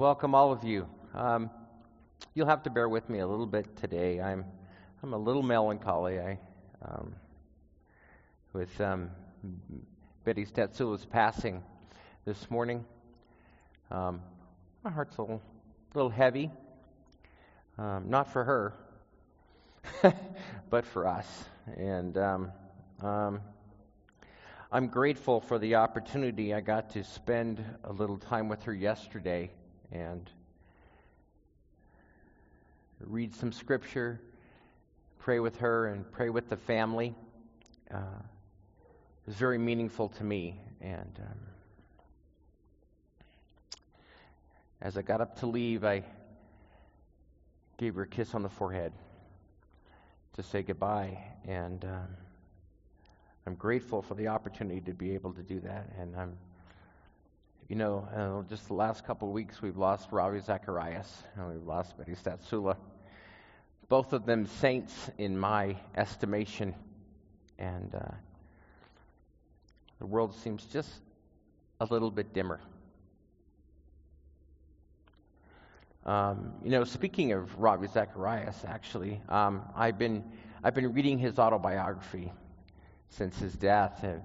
welcome all of you. Um, you'll have to bear with me a little bit today. I'm, I'm a little melancholy. I, um, with um, Betty Stetsula's passing this morning, um, my heart's a little, little heavy. Um, not for her, but for us. And um, um, I'm grateful for the opportunity I got to spend a little time with her yesterday and read some scripture, pray with her, and pray with the family. Uh, it was very meaningful to me. And um, as I got up to leave, I gave her a kiss on the forehead to say goodbye. And um, I'm grateful for the opportunity to be able to do that. And I'm, you know, uh, just the last couple of weeks, we've lost Ravi Zacharias and we've lost Betty Statsula. Both of them saints in my estimation. And uh, the world seems just a little bit dimmer. Um, you know, speaking of Ravi Zacharias, actually, um, I've been I've been reading his autobiography since his death. And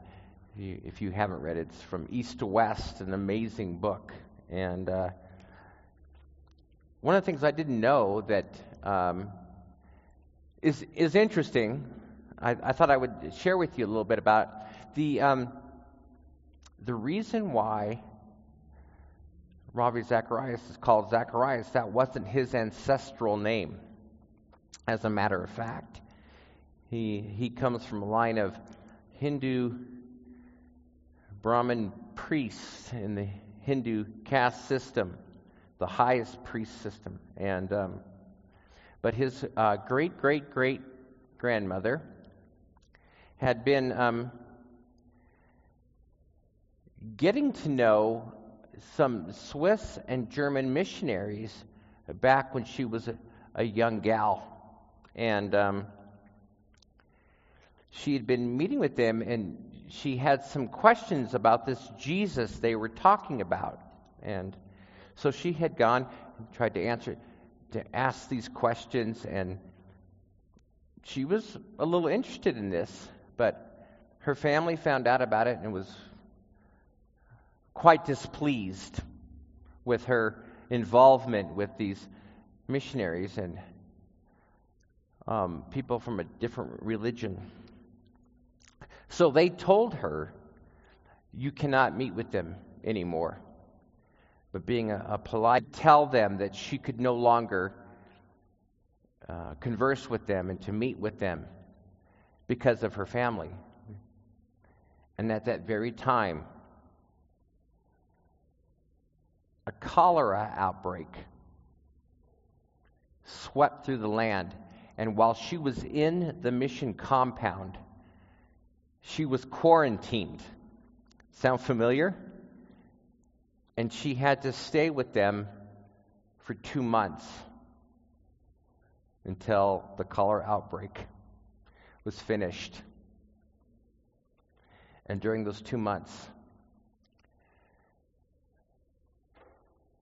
you, if you haven't read it, it's from East to West, an amazing book. And uh, one of the things I didn't know that um, is is interesting, I, I, thought I would share with you a little bit about the um, the reason why Ravi Zacharias is called Zacharias, that wasn't his ancestral name, as a matter of fact. He, he comes from a line of Hindu Brahmin priests in the Hindu caste system, the highest priest system. And, um, but his uh, great great great grandmother had been um, getting to know some Swiss and German missionaries back when she was a, a young gal. And um, she had been meeting with them, and she had some questions about this Jesus they were talking about. And so she had gone and tried to answer, to ask these questions, and she was a little interested in this, but her family found out about it and was quite displeased with her involvement with these missionaries and um, people from a different religion. So they told her, You cannot meet with them anymore. But being a, a polite, tell them that she could no longer uh, converse with them and to meet with them because of her family. And at that very time, a cholera outbreak swept through the land. And while she was in the mission compound, she was quarantined. Sound familiar? And she had to stay with them for two months until the cholera outbreak was finished. And during those two months,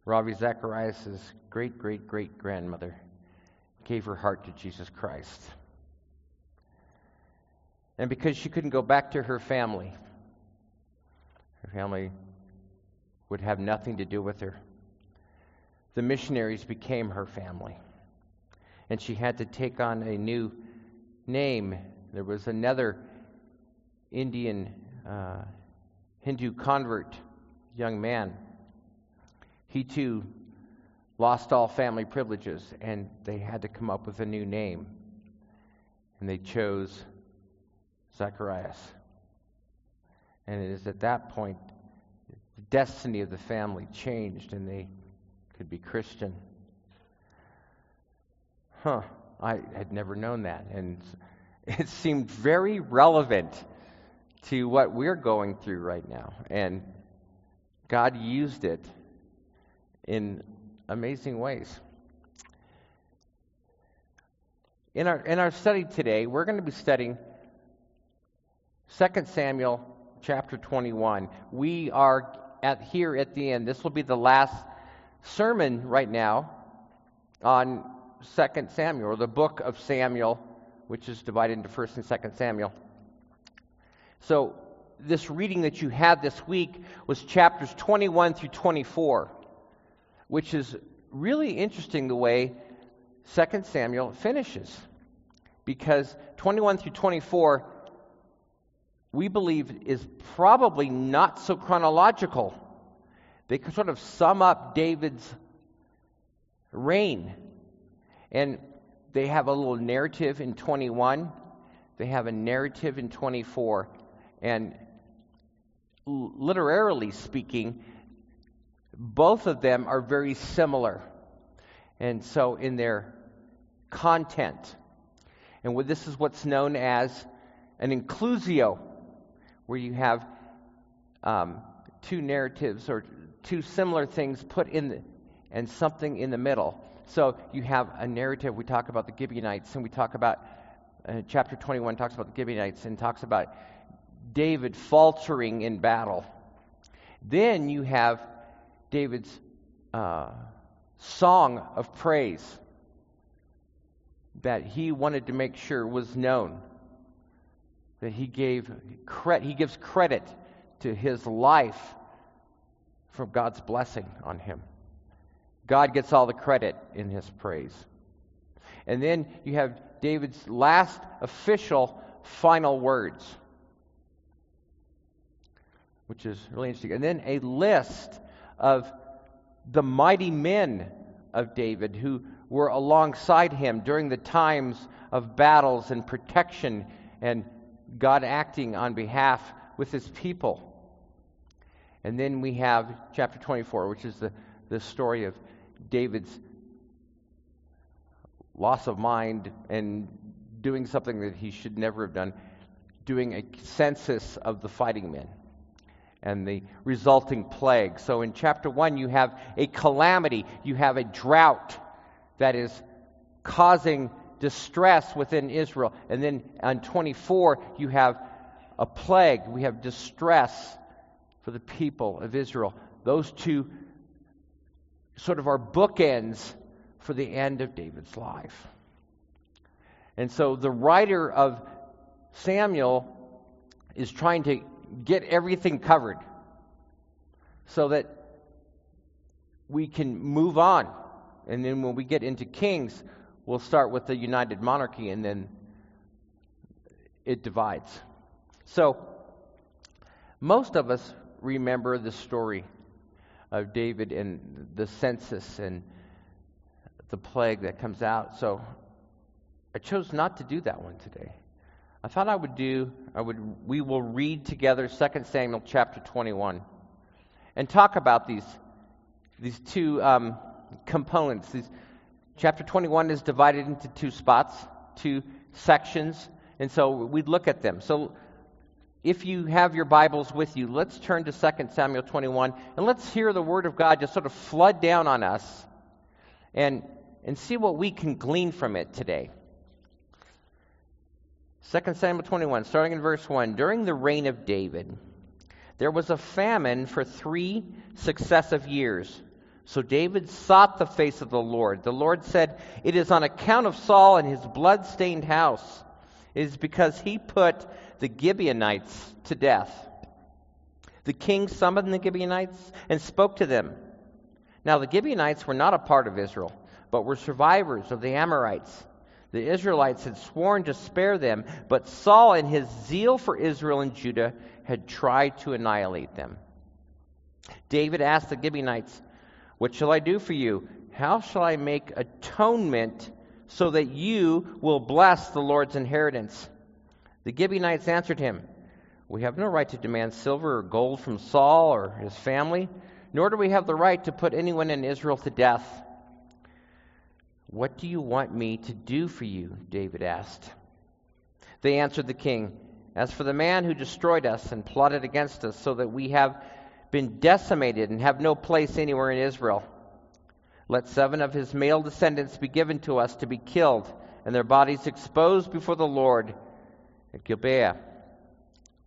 Ravi Zacharias' great great great grandmother gave her heart to Jesus Christ. And because she couldn't go back to her family, her family would have nothing to do with her. The missionaries became her family. And she had to take on a new name. There was another Indian uh, Hindu convert, young man he too lost all family privileges, and they had to come up with a new name. And they chose Zacharias. And it is at that point the destiny of the family changed, and they could be Christian. Huh, I had never known that. And it seemed very relevant to what we're going through right now. And God used it in amazing ways. In our, in our study today, we're going to be studying 2 Samuel chapter 21. We are at here at the end. This will be the last sermon right now on 2 Samuel, or the book of Samuel, which is divided into 1st and 2nd Samuel. So, this reading that you had this week was chapters 21 through 24, which is really interesting the way 2 Samuel finishes. Because 21 through 24, we believe, is probably not so chronological. They sort of sum up David's reign. And they have a little narrative in 21, they have a narrative in 24. And literarily speaking, both of them are very similar. And so, in their content, and this is what's known as an inclusio, where you have um, two narratives or two similar things put in the, and something in the middle. So you have a narrative. We talk about the Gibeonites, and we talk about uh, chapter 21 talks about the Gibeonites and talks about David faltering in battle. Then you have David's uh, song of praise that he wanted to make sure was known. That he gave he gives credit to his life for God's blessing on him. God gets all the credit in his praise. And then you have David's last official final words which is really interesting. And then a list of the mighty men of David who were alongside him during the times of battles and protection and God acting on behalf with his people. And then we have chapter 24, which is the, the story of David's loss of mind and doing something that he should never have done, doing a census of the fighting men and the resulting plague. So in chapter 1, you have a calamity, you have a drought that is causing distress within Israel. And then on 24, you have a plague, we have distress for the people of Israel. Those two sort of are bookends for the end of David's life. And so the writer of Samuel is trying to get everything covered so that we can move on. And then when we get into Kings, we'll start with the united monarchy and then it divides. So, most of us remember the story of David and the census and the plague that comes out. So, I chose not to do that one today. I thought I would do, I would, we will read together 2 Samuel chapter 21 and talk about these, these two um, components. These, chapter 21 is divided into two spots, two sections, and so we'd look at them. So if you have your Bibles with you, let's turn to 2 Samuel 21 and let's hear the Word of God just sort of flood down on us and, and see what we can glean from it today. 2 Samuel 21, starting in verse 1. During the reign of David, there was a famine for three successive years. So David sought the face of the Lord. The Lord said, It is on account of Saul and his blood stained house. It is because he put the Gibeonites to death. The king summoned the Gibeonites and spoke to them. Now, the Gibeonites were not a part of Israel, but were survivors of the Amorites. The Israelites had sworn to spare them, but Saul, in his zeal for Israel and Judah, had tried to annihilate them. David asked the Gibeonites, What shall I do for you? How shall I make atonement so that you will bless the Lord's inheritance? The Gibeonites answered him, We have no right to demand silver or gold from Saul or his family, nor do we have the right to put anyone in Israel to death. What do you want me to do for you? David asked. They answered the king, As for the man who destroyed us and plotted against us, so that we have been decimated and have no place anywhere in Israel, let seven of his male descendants be given to us to be killed, and their bodies exposed before the Lord at Gibeah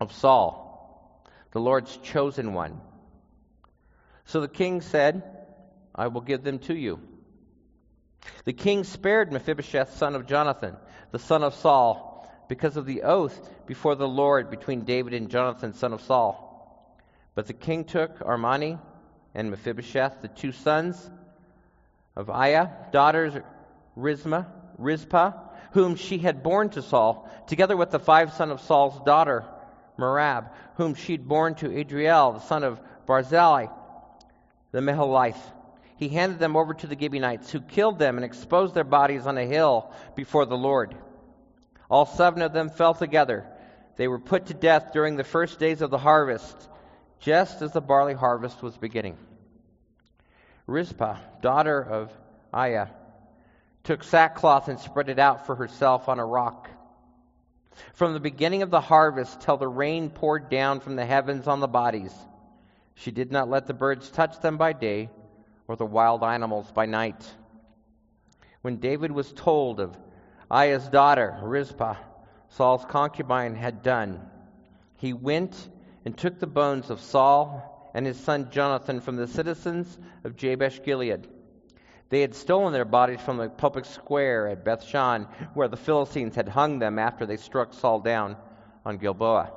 of Saul, the Lord's chosen one. So the king said, I will give them to you. The king spared Mephibosheth, son of Jonathan, the son of Saul, because of the oath before the Lord between David and Jonathan, son of Saul. But the king took Armoni and Mephibosheth, the two sons of Aiah, daughters Rizma, Rizpah, whom she had borne to Saul, together with the five sons of Saul's daughter, Merab, whom she had borne to Adriel, the son of Barzillai, the Meholite. He handed them over to the Gibeonites, who killed them and exposed their bodies on a hill before the Lord. All seven of them fell together. They were put to death during the first days of the harvest, just as the barley harvest was beginning. Rizpah, daughter of Aiah, took sackcloth and spread it out for herself on a rock. From the beginning of the harvest till the rain poured down from the heavens on the bodies, she did not let the birds touch them by day or the wild animals by night. When David was told of Aiah's daughter, Rizpah, Saul's concubine, had done, he went and took the bones of Saul and his son Jonathan from the citizens of Jabesh Gilead they had stolen their bodies from the public square at Bethshan, where the Philistines had hung them after they struck Saul down on Gilboa.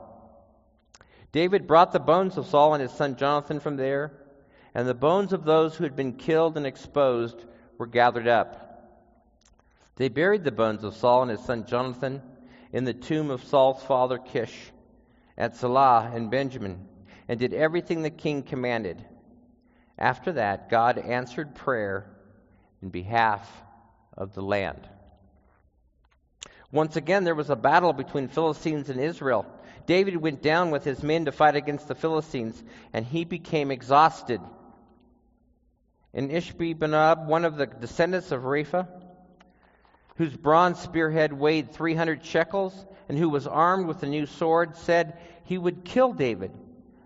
David brought the bones of Saul and his son Jonathan from there, and the bones of those who had been killed and exposed were gathered up. They buried the bones of Saul and his son Jonathan in the tomb of Saul's father Kish at Salah in Benjamin, and did everything the king commanded. After that, God answered prayer in behalf of the land. Once again, there was a battle between Philistines and Israel. David went down with his men to fight against the Philistines, and he became exhausted. And Ishbi Benob, one of the descendants of Rapha, whose bronze spearhead weighed 300 shekels, and who was armed with a new sword, said he would kill David.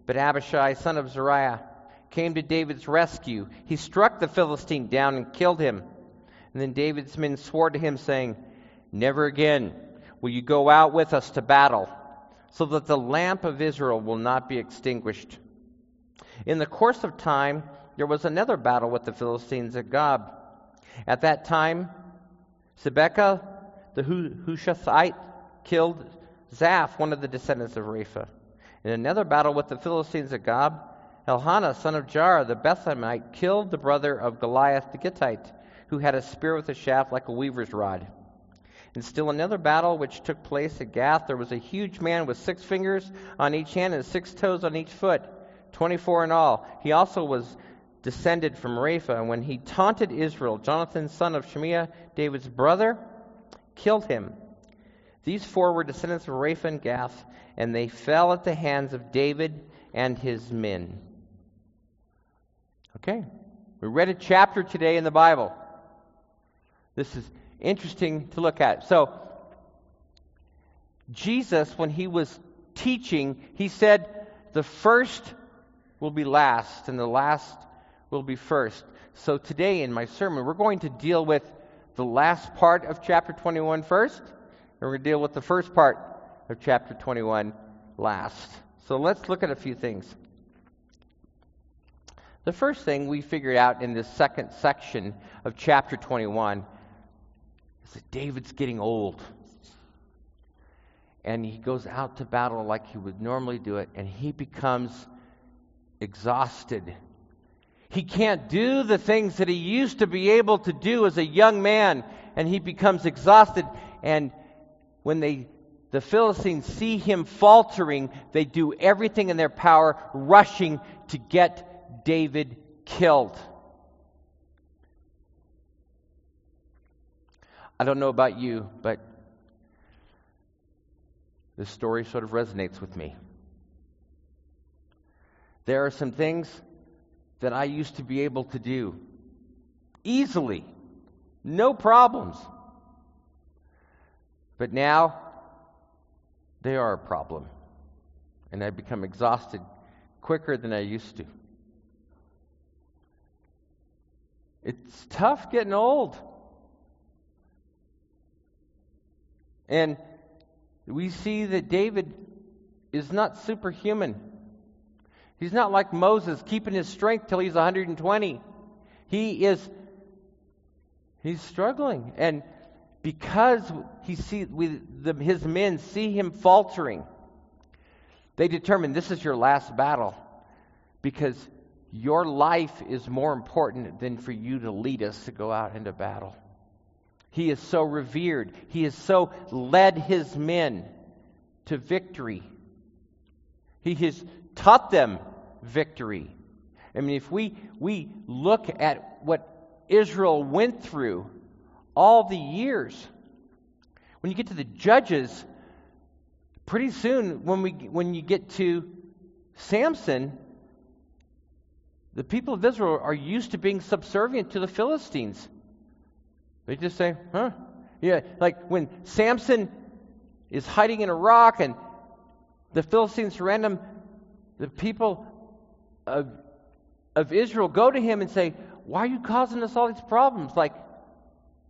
But Abishai, son of Zeruiah, came to David's rescue. He struck the Philistine down and killed him. And then David's men swore to him, saying, Never again will you go out with us to battle, so that the lamp of Israel will not be extinguished. In the course of time, there was another battle with the Philistines at Gob. At that time, Sibbecah the Hushathite killed Zaph, one of the descendants of Repha. In another battle with the Philistines at Gob, Elhanan, son of Jair, the Bethlehemite, killed the brother of Goliath the Gittite, who had a spear with a shaft like a weaver's rod. In still another battle which took place at Gath, there was a huge man with six fingers on each hand and six toes on each foot, twenty four in all. He also was descended from Rapha, and when he taunted Israel, Jonathan, son of Shimeah, David's brother, killed him. These four were descendants of Rapha and Gath, and they fell at the hands of David and his men. Okay. We read a chapter today in the Bible. This is interesting to look at. So, Jesus, when he was teaching, he said, the first will be last, and the last will be first. So, today in my sermon, we're going to deal with the last part of chapter 21 first, and we're going to deal with the first part of chapter 21 last. So, let's look at a few things. The first thing we figured out in this second section of chapter 21 is that David's getting old. And he goes out to battle like he would normally do it, and he becomes exhausted. He can't do the things that he used to be able to do as a young man, and he becomes exhausted. And when they the Philistines see him faltering, they do everything in their power, rushing to get David killed. I don't know about you, but this story sort of resonates with me. There are some things that I used to be able to do easily, no problems. But now they are a problem. And I become exhausted quicker than I used to. It's tough getting old. And we see that David is not superhuman. He's not like Moses, keeping his strength till he's 120. He is he's struggling and because he see we, the, his men see him faltering they determine this is your last battle because your life is more important than for you to lead us to go out into battle. He is so revered. He has so led his men to victory. He has taught them victory. I mean, if we, we look at what Israel went through all the years, when you get to the judges, pretty soon when, we, when you get to Samson, the people of Israel are used to being subservient to the Philistines. They just say, huh? Yeah, like when Samson is hiding in a rock and the Philistines surround him, the people of, of Israel go to him and say, Why are you causing us all these problems? Like,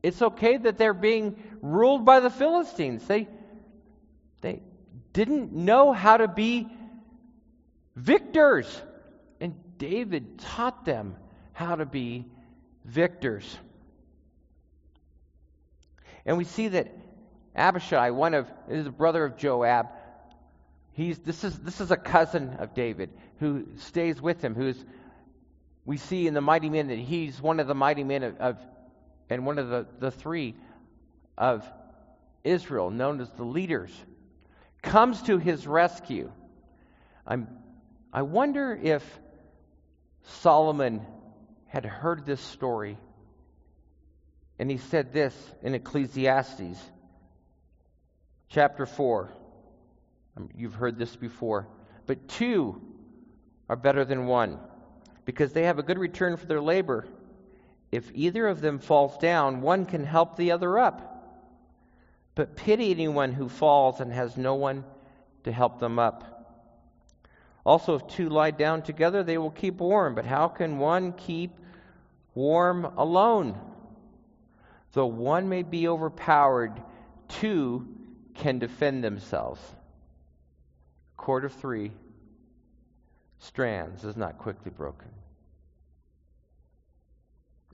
it's okay that they're being ruled by the Philistines. They, they didn't know how to be victors. And David taught them how to be victors. And we see that Abishai, one of is a brother of Joab, he's this is this is a cousin of David who stays with him, who's we see in the mighty men that he's one of the mighty men of, of and one of the, the three of Israel, known as the leaders, comes to his rescue. I'm, I wonder if Solomon had heard this story and he said this in Ecclesiastes chapter 4. Um, you've heard this before. But two are better than one because they have a good return for their labor. If either of them falls down, one can help the other up. But pity anyone who falls and has no one to help them up. Also, if two lie down together, they will keep warm. But how can one keep warm alone? Though one may be overpowered, two can defend themselves. Cord of three strands is not quickly broken.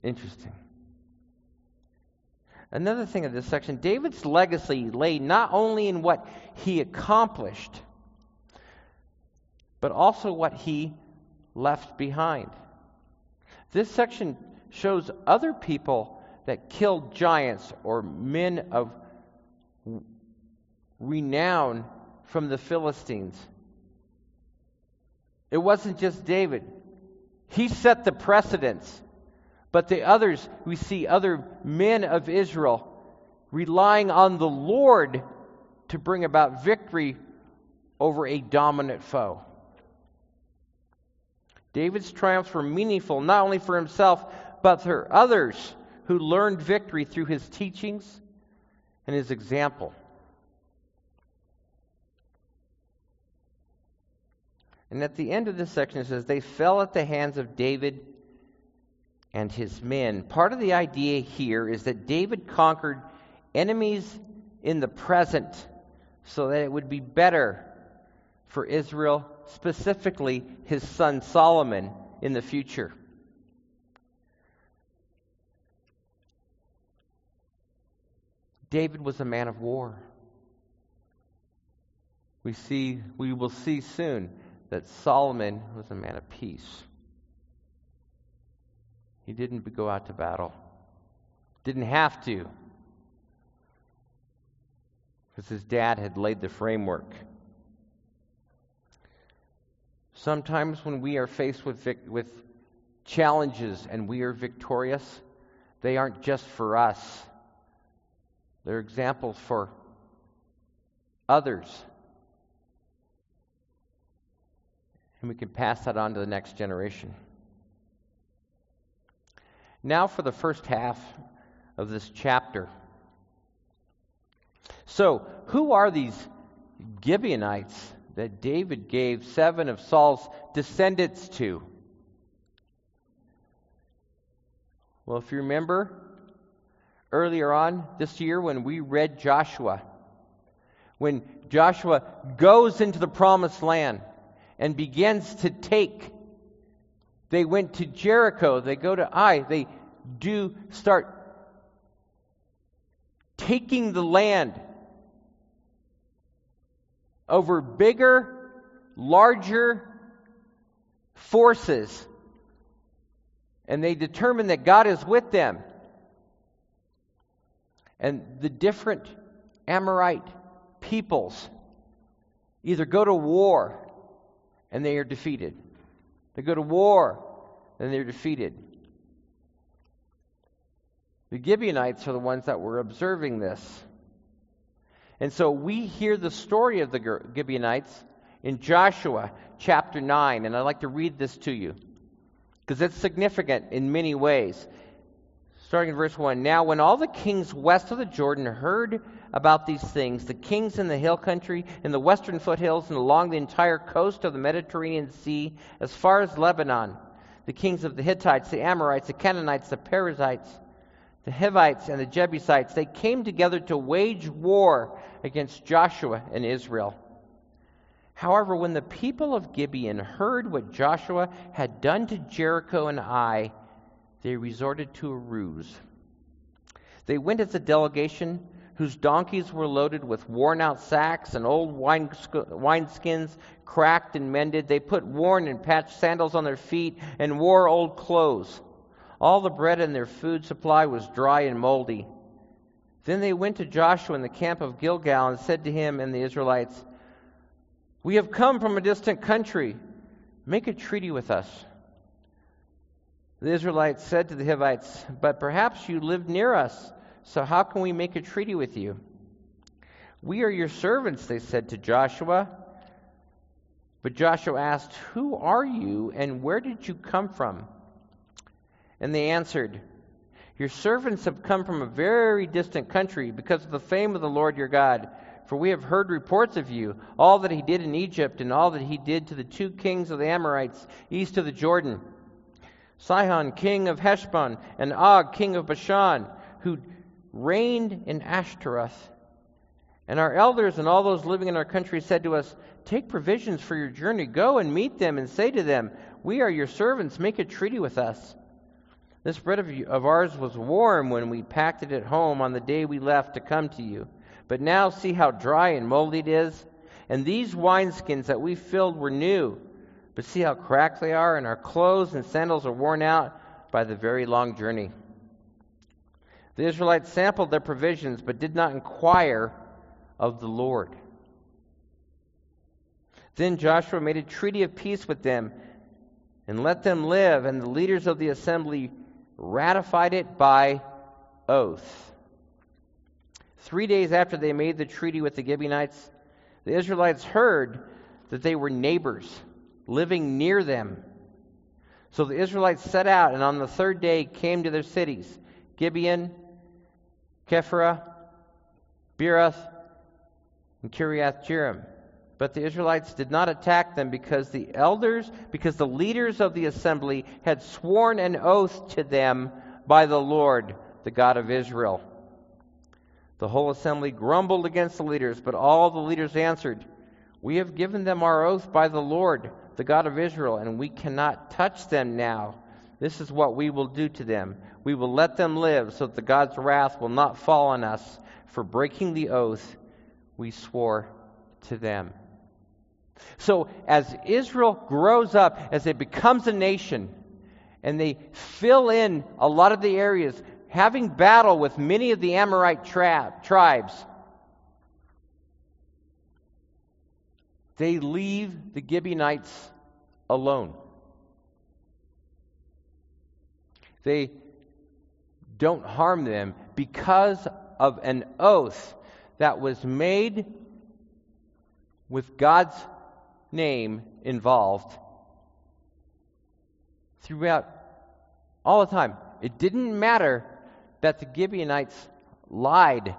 Interesting. Another thing in this section David's legacy lay not only in what he accomplished, but also what he left behind. This section shows other people that killed giants or men of renown from the Philistines. It wasn't just David, he set the precedence. But the others, we see other men of Israel relying on the Lord to bring about victory over a dominant foe. David's triumphs were meaningful not only for himself, but for others who learned victory through his teachings and his example. And at the end of this section, it says, They fell at the hands of David and his men. Part of the idea here is that David conquered enemies in the present so that it would be better for Israel, specifically his son Solomon, in the future. David was a man of war. We see we will see soon that Solomon was a man of peace. He didn't go out to battle. Didn't have to. Because his dad had laid the framework. Sometimes when we are faced with, vic- with challenges and we are victorious, they aren't just for us, they're examples for others. And we can pass that on to the next generation. Now, for the first half of this chapter. So, who are these Gibeonites that David gave seven of Saul's descendants to? Well, if you remember earlier on this year when we read Joshua, when Joshua goes into the promised land and begins to take They went to Jericho. They go to Ai. They do start taking the land over bigger, larger forces. And they determine that God is with them. And the different Amorite peoples either go to war and they are defeated. They go to war and they're defeated. The Gibeonites are the ones that were observing this. And so we hear the story of the Gibeonites in Joshua chapter 9, and I'd like to read this to you because it's significant in many ways. Starting in verse 1 Now, when all the kings west of the Jordan heard about these things, the kings in the hill country, in the western foothills, and along the entire coast of the Mediterranean Sea, as far as Lebanon, the kings of the Hittites, the Amorites, the Canaanites, the Perizzites, the Hivites, and the Jebusites, they came together to wage war against Joshua and Israel. However, when the people of Gibeon heard what Joshua had done to Jericho and Ai, they resorted to a ruse. They went as a delegation whose donkeys were loaded with worn out sacks and old wine, wineskins cracked and mended. They put worn and patched sandals on their feet and wore old clothes. All the bread in their food supply was dry and moldy. Then they went to Joshua in the camp of Gilgal and said to him and the Israelites, We have come from a distant country. Make a treaty with us. The Israelites said to the Hivites, But perhaps you live near us, so how can we make a treaty with you? We are your servants, they said to Joshua. But Joshua asked, Who are you and where did you come from? And they answered, your servants have come from a very distant country because of the fame of the Lord your God. For we have heard reports of you, all that he did in Egypt, and all that he did to the two kings of the Amorites east of the Jordan Sihon, king of Heshbon, and Og, king of Bashan, who reigned in Ashtaroth. And our elders and all those living in our country said to us, Take provisions for your journey, go and meet them, and say to them, We are your servants, make a treaty with us. This bread of, of ours was warm when we packed it at home on the day we left to come to you. But now see how dry and moldy it is. And these wineskins that we filled were new. But see how cracked they are, and our clothes and sandals are worn out by the very long journey. The Israelites sampled their provisions, but did not inquire of the Lord. Then Joshua made a treaty of peace with them and let them live, and the leaders of the assembly ratified it by oath. Three days after they made the treaty with the Gibeonites, the Israelites heard that they were neighbors living near them. So the Israelites set out, and on the third day came to their cities Gibeon, Kephirah, Beeroth, and Kiriath Jearim. But the Israelites did not attack them because the elders, because the leaders of the assembly had sworn an oath to them by the Lord, the God of Israel. The whole assembly grumbled against the leaders, but all the leaders answered, We have given them our oath by the Lord, the God of Israel, and we cannot touch them now. This is what we will do to them. We will let them live so that the God's wrath will not fall on us for breaking the oath we swore to them. So, as Israel grows up, as it becomes a nation, and they fill in a lot of the areas, having battle with many of the Amorite tra- tribes, they leave the Gibeonites alone. They don't harm them because of an oath that was made with God's name involved throughout all the time. It didn't matter that the Gibeonites lied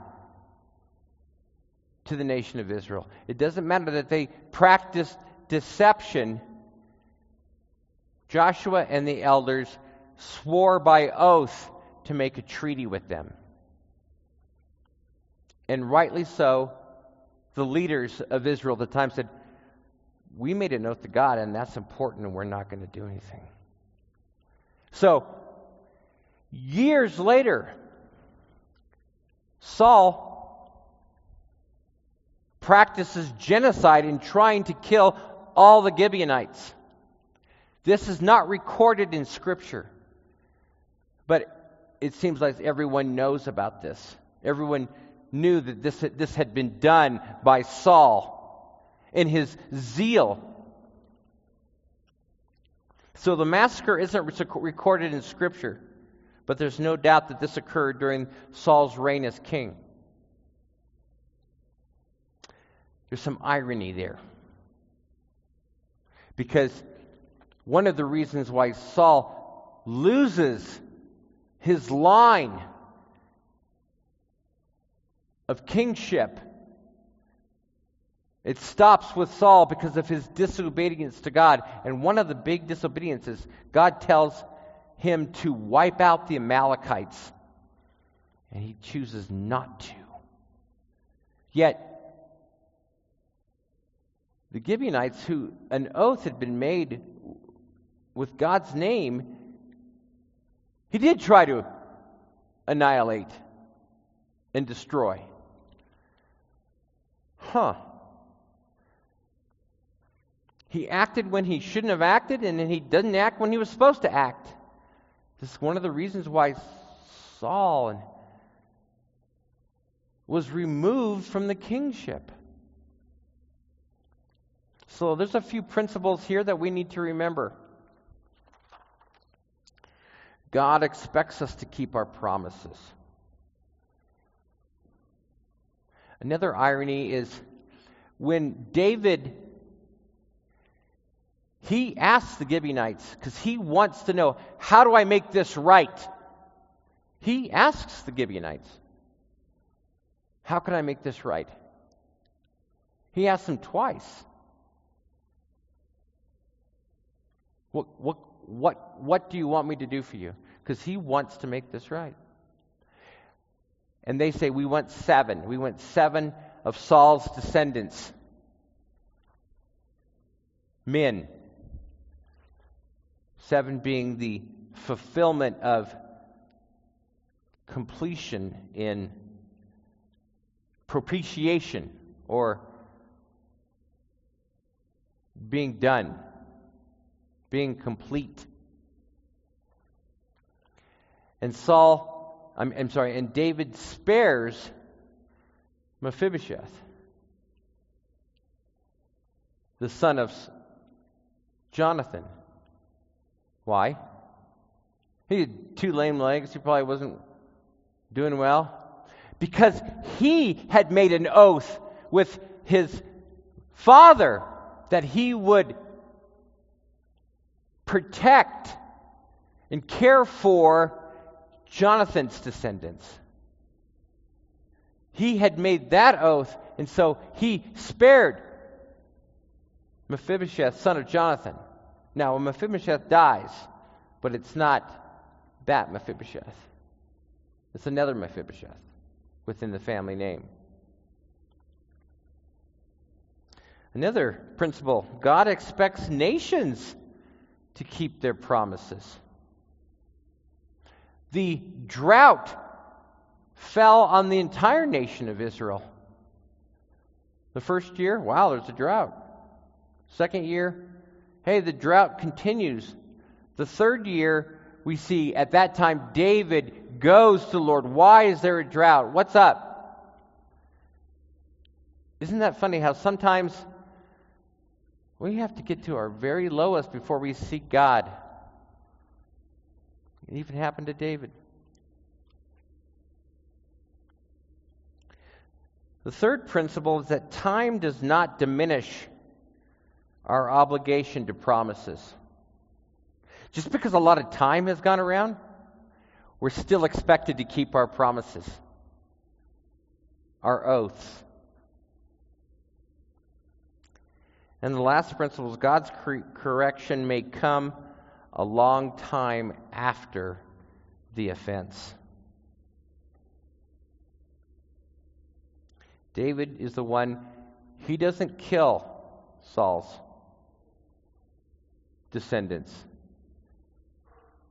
to the nation of Israel. It doesn't matter that they practiced deception. Joshua and the elders swore by oath to make a treaty with them. And rightly so, the leaders of Israel at the time said, we made an oath to God, and that's important, and we're not going to do anything. So, years later, Saul practices genocide in trying to kill all the Gibeonites. This is not recorded in Scripture, but it seems like everyone knows about this. Everyone knew that this, this had been done by Saul in his zeal. So the massacre isn't recorded in Scripture, but there's no doubt that this occurred during Saul's reign as king. There's some irony there. Because one of the reasons why Saul loses his line of kingship. It stops with Saul because of his disobedience to God. And one of the big disobediences, God tells him to wipe out the Amalekites. And he chooses not to. Yet, the Gibeonites, who an oath had been made with God's name, he did try to annihilate and destroy. Huh. He acted when he shouldn't have acted, and then he doesn't act when he was supposed to act. This is one of the reasons why Saul was removed from the kingship. So there's a few principles here that we need to remember. God expects us to keep our promises. Another irony is when David he asks the Gibeonites because he wants to know, how do I make this right? He asks the Gibeonites, how can I make this right? He asks them twice. What, what, what, what do you want me to do for you? Because he wants to make this right. And they say, We want seven. We want seven of Saul's descendants. Men. Seven being the fulfillment of completion in propitiation or being done being complete. And Saul, I'm, I'm sorry, and David spares Mephibosheth, the son of Jonathan. Why? He had two lame legs. He probably wasn't doing well. Because he had made an oath with his father that he would protect and care for Jonathan's descendants. He had made that oath, and so he spared Mephibosheth, son of Jonathan. Now, when Mephibosheth dies, but it's not that Mephibosheth, it's another Mephibosheth within the family name. Another principle God expects nations to keep their promises. The drought fell on the entire nation of Israel. The first year, wow, there's a drought. Second year, hey, the drought continues. The third year, we see at that time David goes to the Lord. Why is there a drought? What's up? Isn't that funny how sometimes we have to get to our very lowest before we seek God. It even happened to David. The third principle is that time does not diminish our obligation to promises. Just because a lot of time has gone around, we're still expected to keep our promises, our oaths. And the last principle is God's correction may come a long time after the offense. David is the one, he doesn't kill Saul's descendants.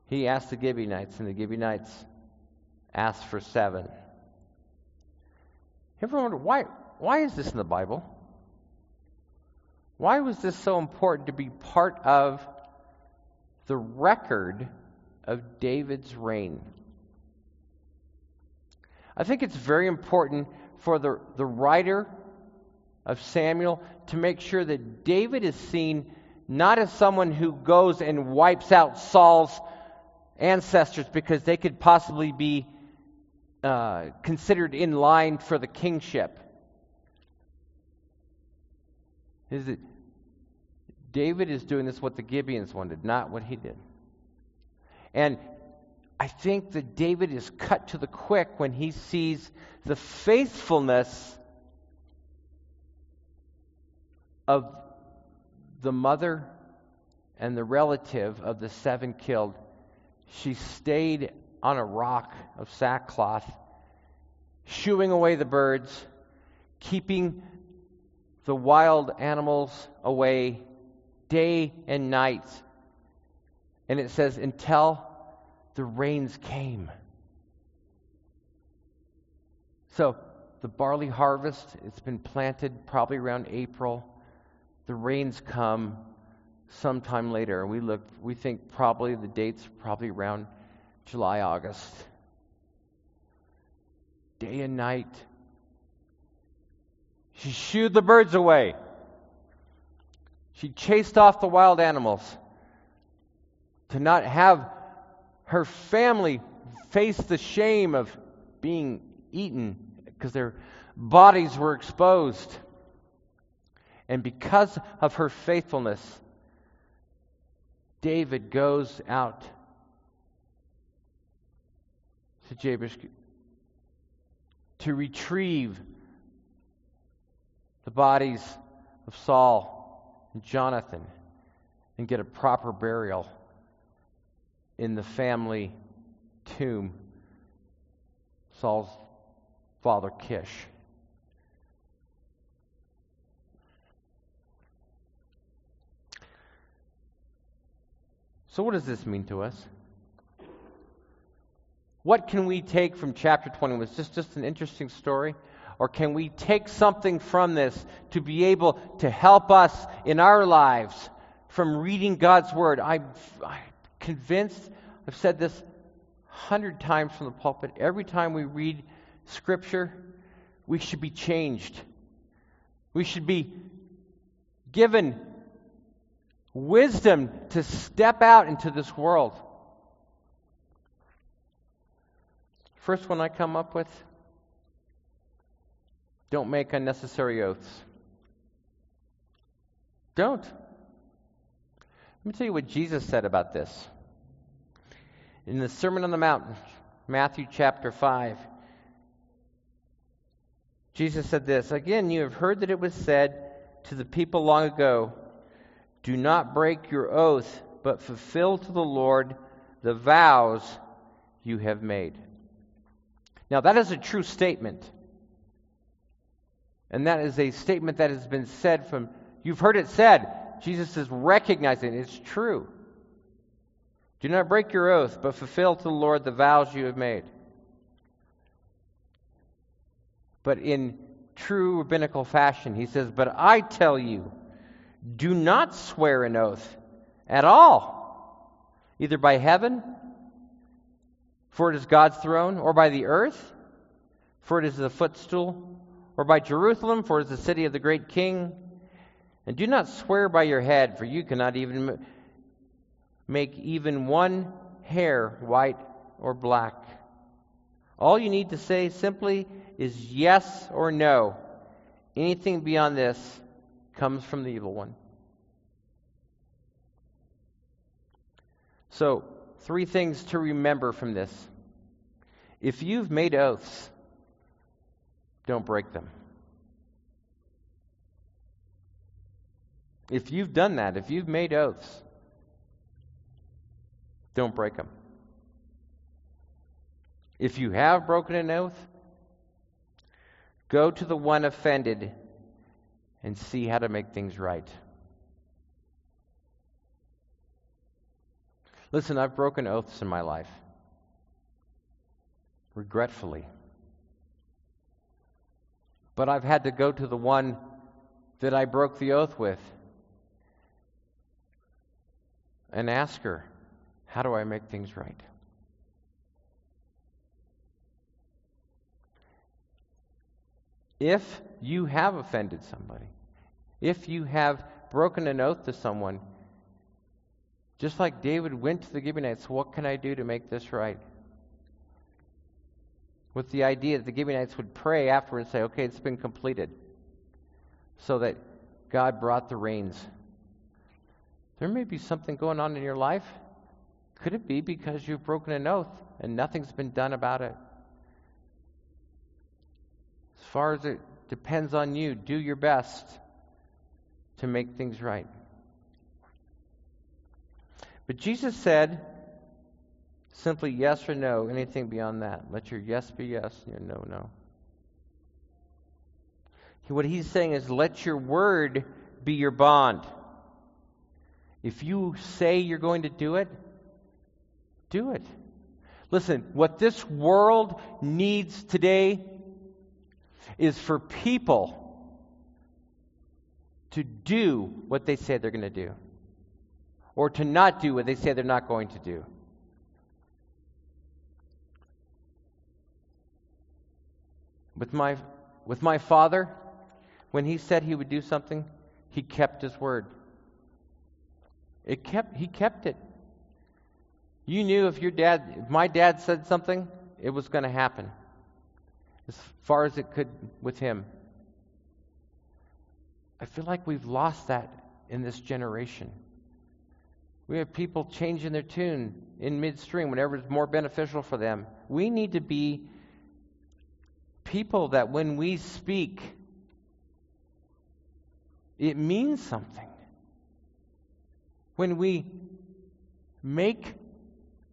he asked the Gibeonites, and the Gibeonites asked for seven. Ever wonder why, why is this in the Bible? Why was this so important to be part of the record of David's reign? I think it's very important for the, the writer of Samuel to make sure that David is seen not as someone who goes and wipes out Saul's ancestors because they could possibly be uh, considered in line for the kingship. Is it David is doing this what the Gibeons wanted, not what he did. And I think that David is cut to the quick when he sees the faithfulness of the mother and the relative of the seven killed. She stayed on a rock of sackcloth, shooing away the birds, keeping the wild animals away day and night. And it says, until the rains came. So, the barley harvest, it's been planted probably around April. The rains come sometime later. And we look we think probably the dates probably around July, August. Day and night. She shooed the birds away. She chased off the wild animals to not have her family face the shame of being eaten because their bodies were exposed. And because of her faithfulness, David goes out to Jabesh to retrieve the bodies of Saul Jonathan and get a proper burial in the family tomb, Saul's father Kish. So, what does this mean to us? What can we take from chapter 20? Was this just an interesting story? Or can we take something from this to be able to help us in our lives from reading God's Word? I'm, I'm convinced, I've said this a hundred times from the pulpit, every time we read Scripture, we should be changed. We should be given wisdom to step out into this world. First one I come up with don't make unnecessary oaths. Don't. Let me tell you what Jesus said about this. In the Sermon on the Mount, Matthew chapter 5, Jesus said this Again, you have heard that it was said to the people long ago, Do not break your oath, but fulfill to the Lord the vows you have made. Now, that is a true statement. And that is a statement that has been said from, you've heard it said. Jesus is recognizing it's true. Do not break your oath, but fulfill to the Lord the vows you have made. But in true rabbinical fashion, he says, But I tell you, do not swear an oath at all, either by heaven, for it is God's throne, or by the earth, for it is the footstool or by Jerusalem, for it is the city of the great king. And do not swear by your head, for you cannot even make even one hair white or black. All you need to say simply is yes or no. Anything beyond this comes from the evil one. So, three things to remember from this. If you've made oaths, don't break them. If you've done that, if you've made oaths, don't break them. If you have broken an oath, go to the one offended and see how to make things right. Listen, I've broken oaths in my life, regretfully. But I've had to go to the one that I broke the oath with and ask her, How do I make things right? If you have offended somebody, if you have broken an oath to someone, just like David went to the Gibeonites, what can I do to make this right? With the idea that the Gibeonites would pray after and say, okay, it's been completed. So that God brought the rains. There may be something going on in your life. Could it be because you've broken an oath and nothing's been done about it? As far as it depends on you, do your best to make things right. But Jesus said simply yes or no, anything beyond that. Let your yes be yes and your no, no. What he's saying is let your word be your bond. If you say you're going to do it, do it. Listen, what this world needs today is for people to do what they say they're going to do, or to not do what they say they're not going to do. With my, with my father, when he said he would do something, he kept his word. It kept, he kept it. You knew if your dad, if my dad said something, it was going to happen. As far as it could with him. I feel like we've lost that in this generation. We have people changing their tune in midstream whenever it's more beneficial for them. We need to be people that when we speak, it means something. When we make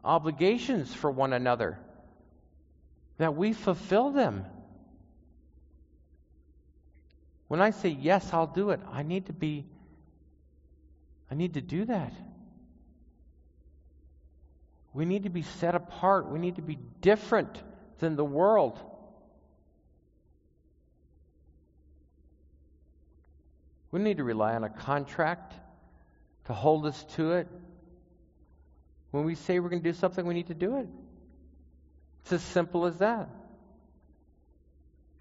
obligations for one another, that we fulfill them. When I say, yes, I'll do it, I need to be, I need to do that. We need to be set apart. We need to be different than the world. We need to rely on a contract to hold us to it. When we say we're going to do something, we need to do it. It's as simple as that.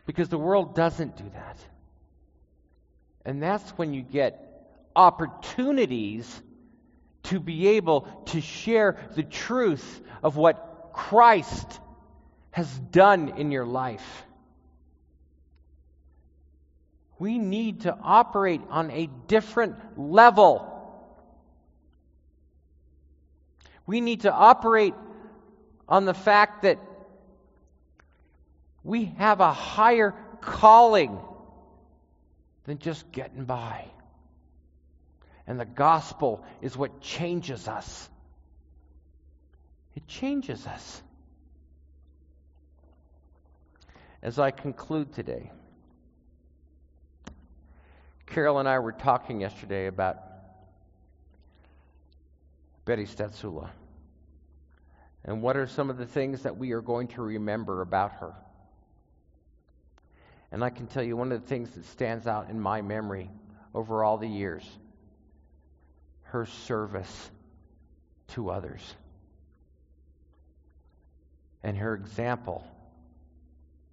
Because the world doesn't do that. And that's when you get opportunities to be able to share the truth of what Christ has done in your life. We need to operate on a different level. We need to operate on the fact that we have a higher calling than just getting by. And the gospel is what changes us. It changes us. As I conclude today, Carol and I were talking yesterday about Betty Stetsula. And what are some of the things that we are going to remember about her? And I can tell you one of the things that stands out in my memory over all the years her service to others and her example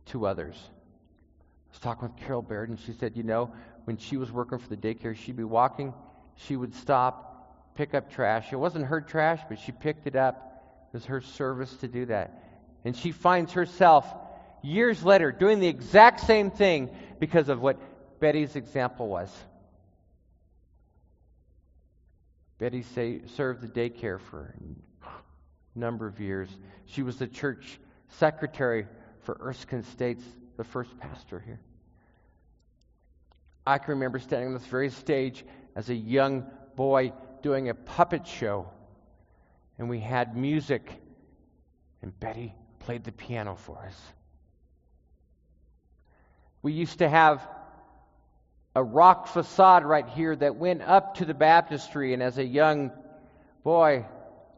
to others. I was talking with Carol Baird, and she said, You know, when she was working for the daycare, she'd be walking, she would stop, pick up trash. It wasn't her trash, but she picked it up. It was her service to do that. And she finds herself years later doing the exact same thing because of what Betty's example was. Betty say, served the daycare for a number of years. She was the church secretary for Erskine States, the first pastor here. I can remember standing on this very stage as a young boy doing a puppet show, and we had music, and Betty played the piano for us. We used to have a rock facade right here that went up to the baptistry, and as a young boy,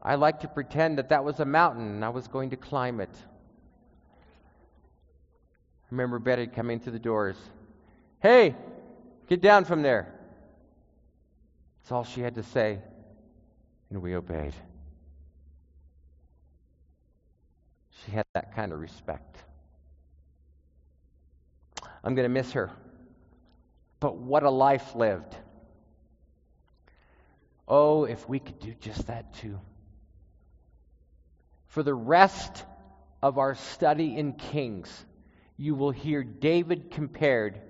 I liked to pretend that that was a mountain and I was going to climb it. I remember Betty coming through the doors. Hey, get down from there. That's all she had to say, and we obeyed. She had that kind of respect. I'm going to miss her. But what a life lived. Oh, if we could do just that too. For the rest of our study in Kings, you will hear David compared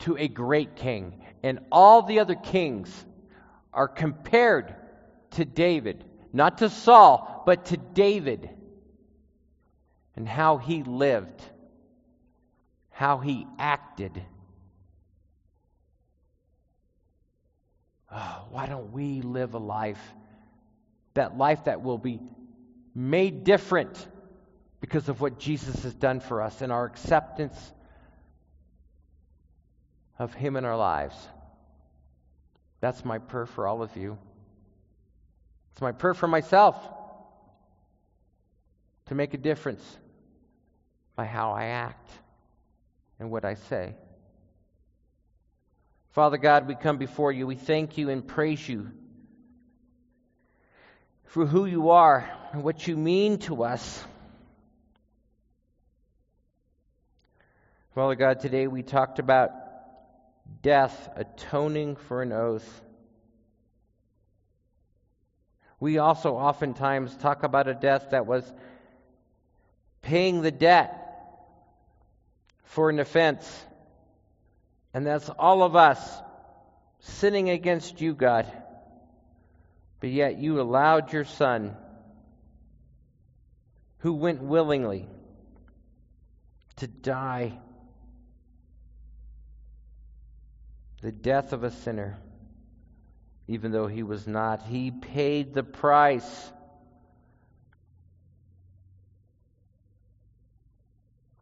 to a great king. And all the other kings are compared to David. Not to Saul, but to David. And how he lived, how he acted. Oh, why don't we live a life, that life that will be made different because of what Jesus has done for us and our acceptance of Him in our lives? That's my prayer for all of you. It's my prayer for myself to make a difference by how I act and what I say. Father God, we come before you. We thank you and praise you for who you are and what you mean to us. Father God, today we talked about death atoning for an oath. We also oftentimes talk about a death that was paying the debt for an offense. And that's all of us sinning against you, God. But yet you allowed your Son, who went willingly, to die the death of a sinner, even though he was not. He paid the price.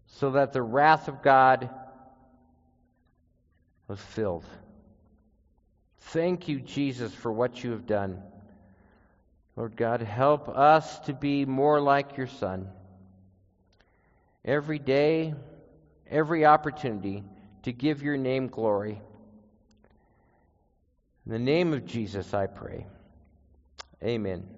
So that the wrath of God was filled. Thank you, Jesus, for what you have done. Lord God, help us to be more like your Son. Every day, every opportunity to give your name glory. In the name of Jesus, I pray. Amen.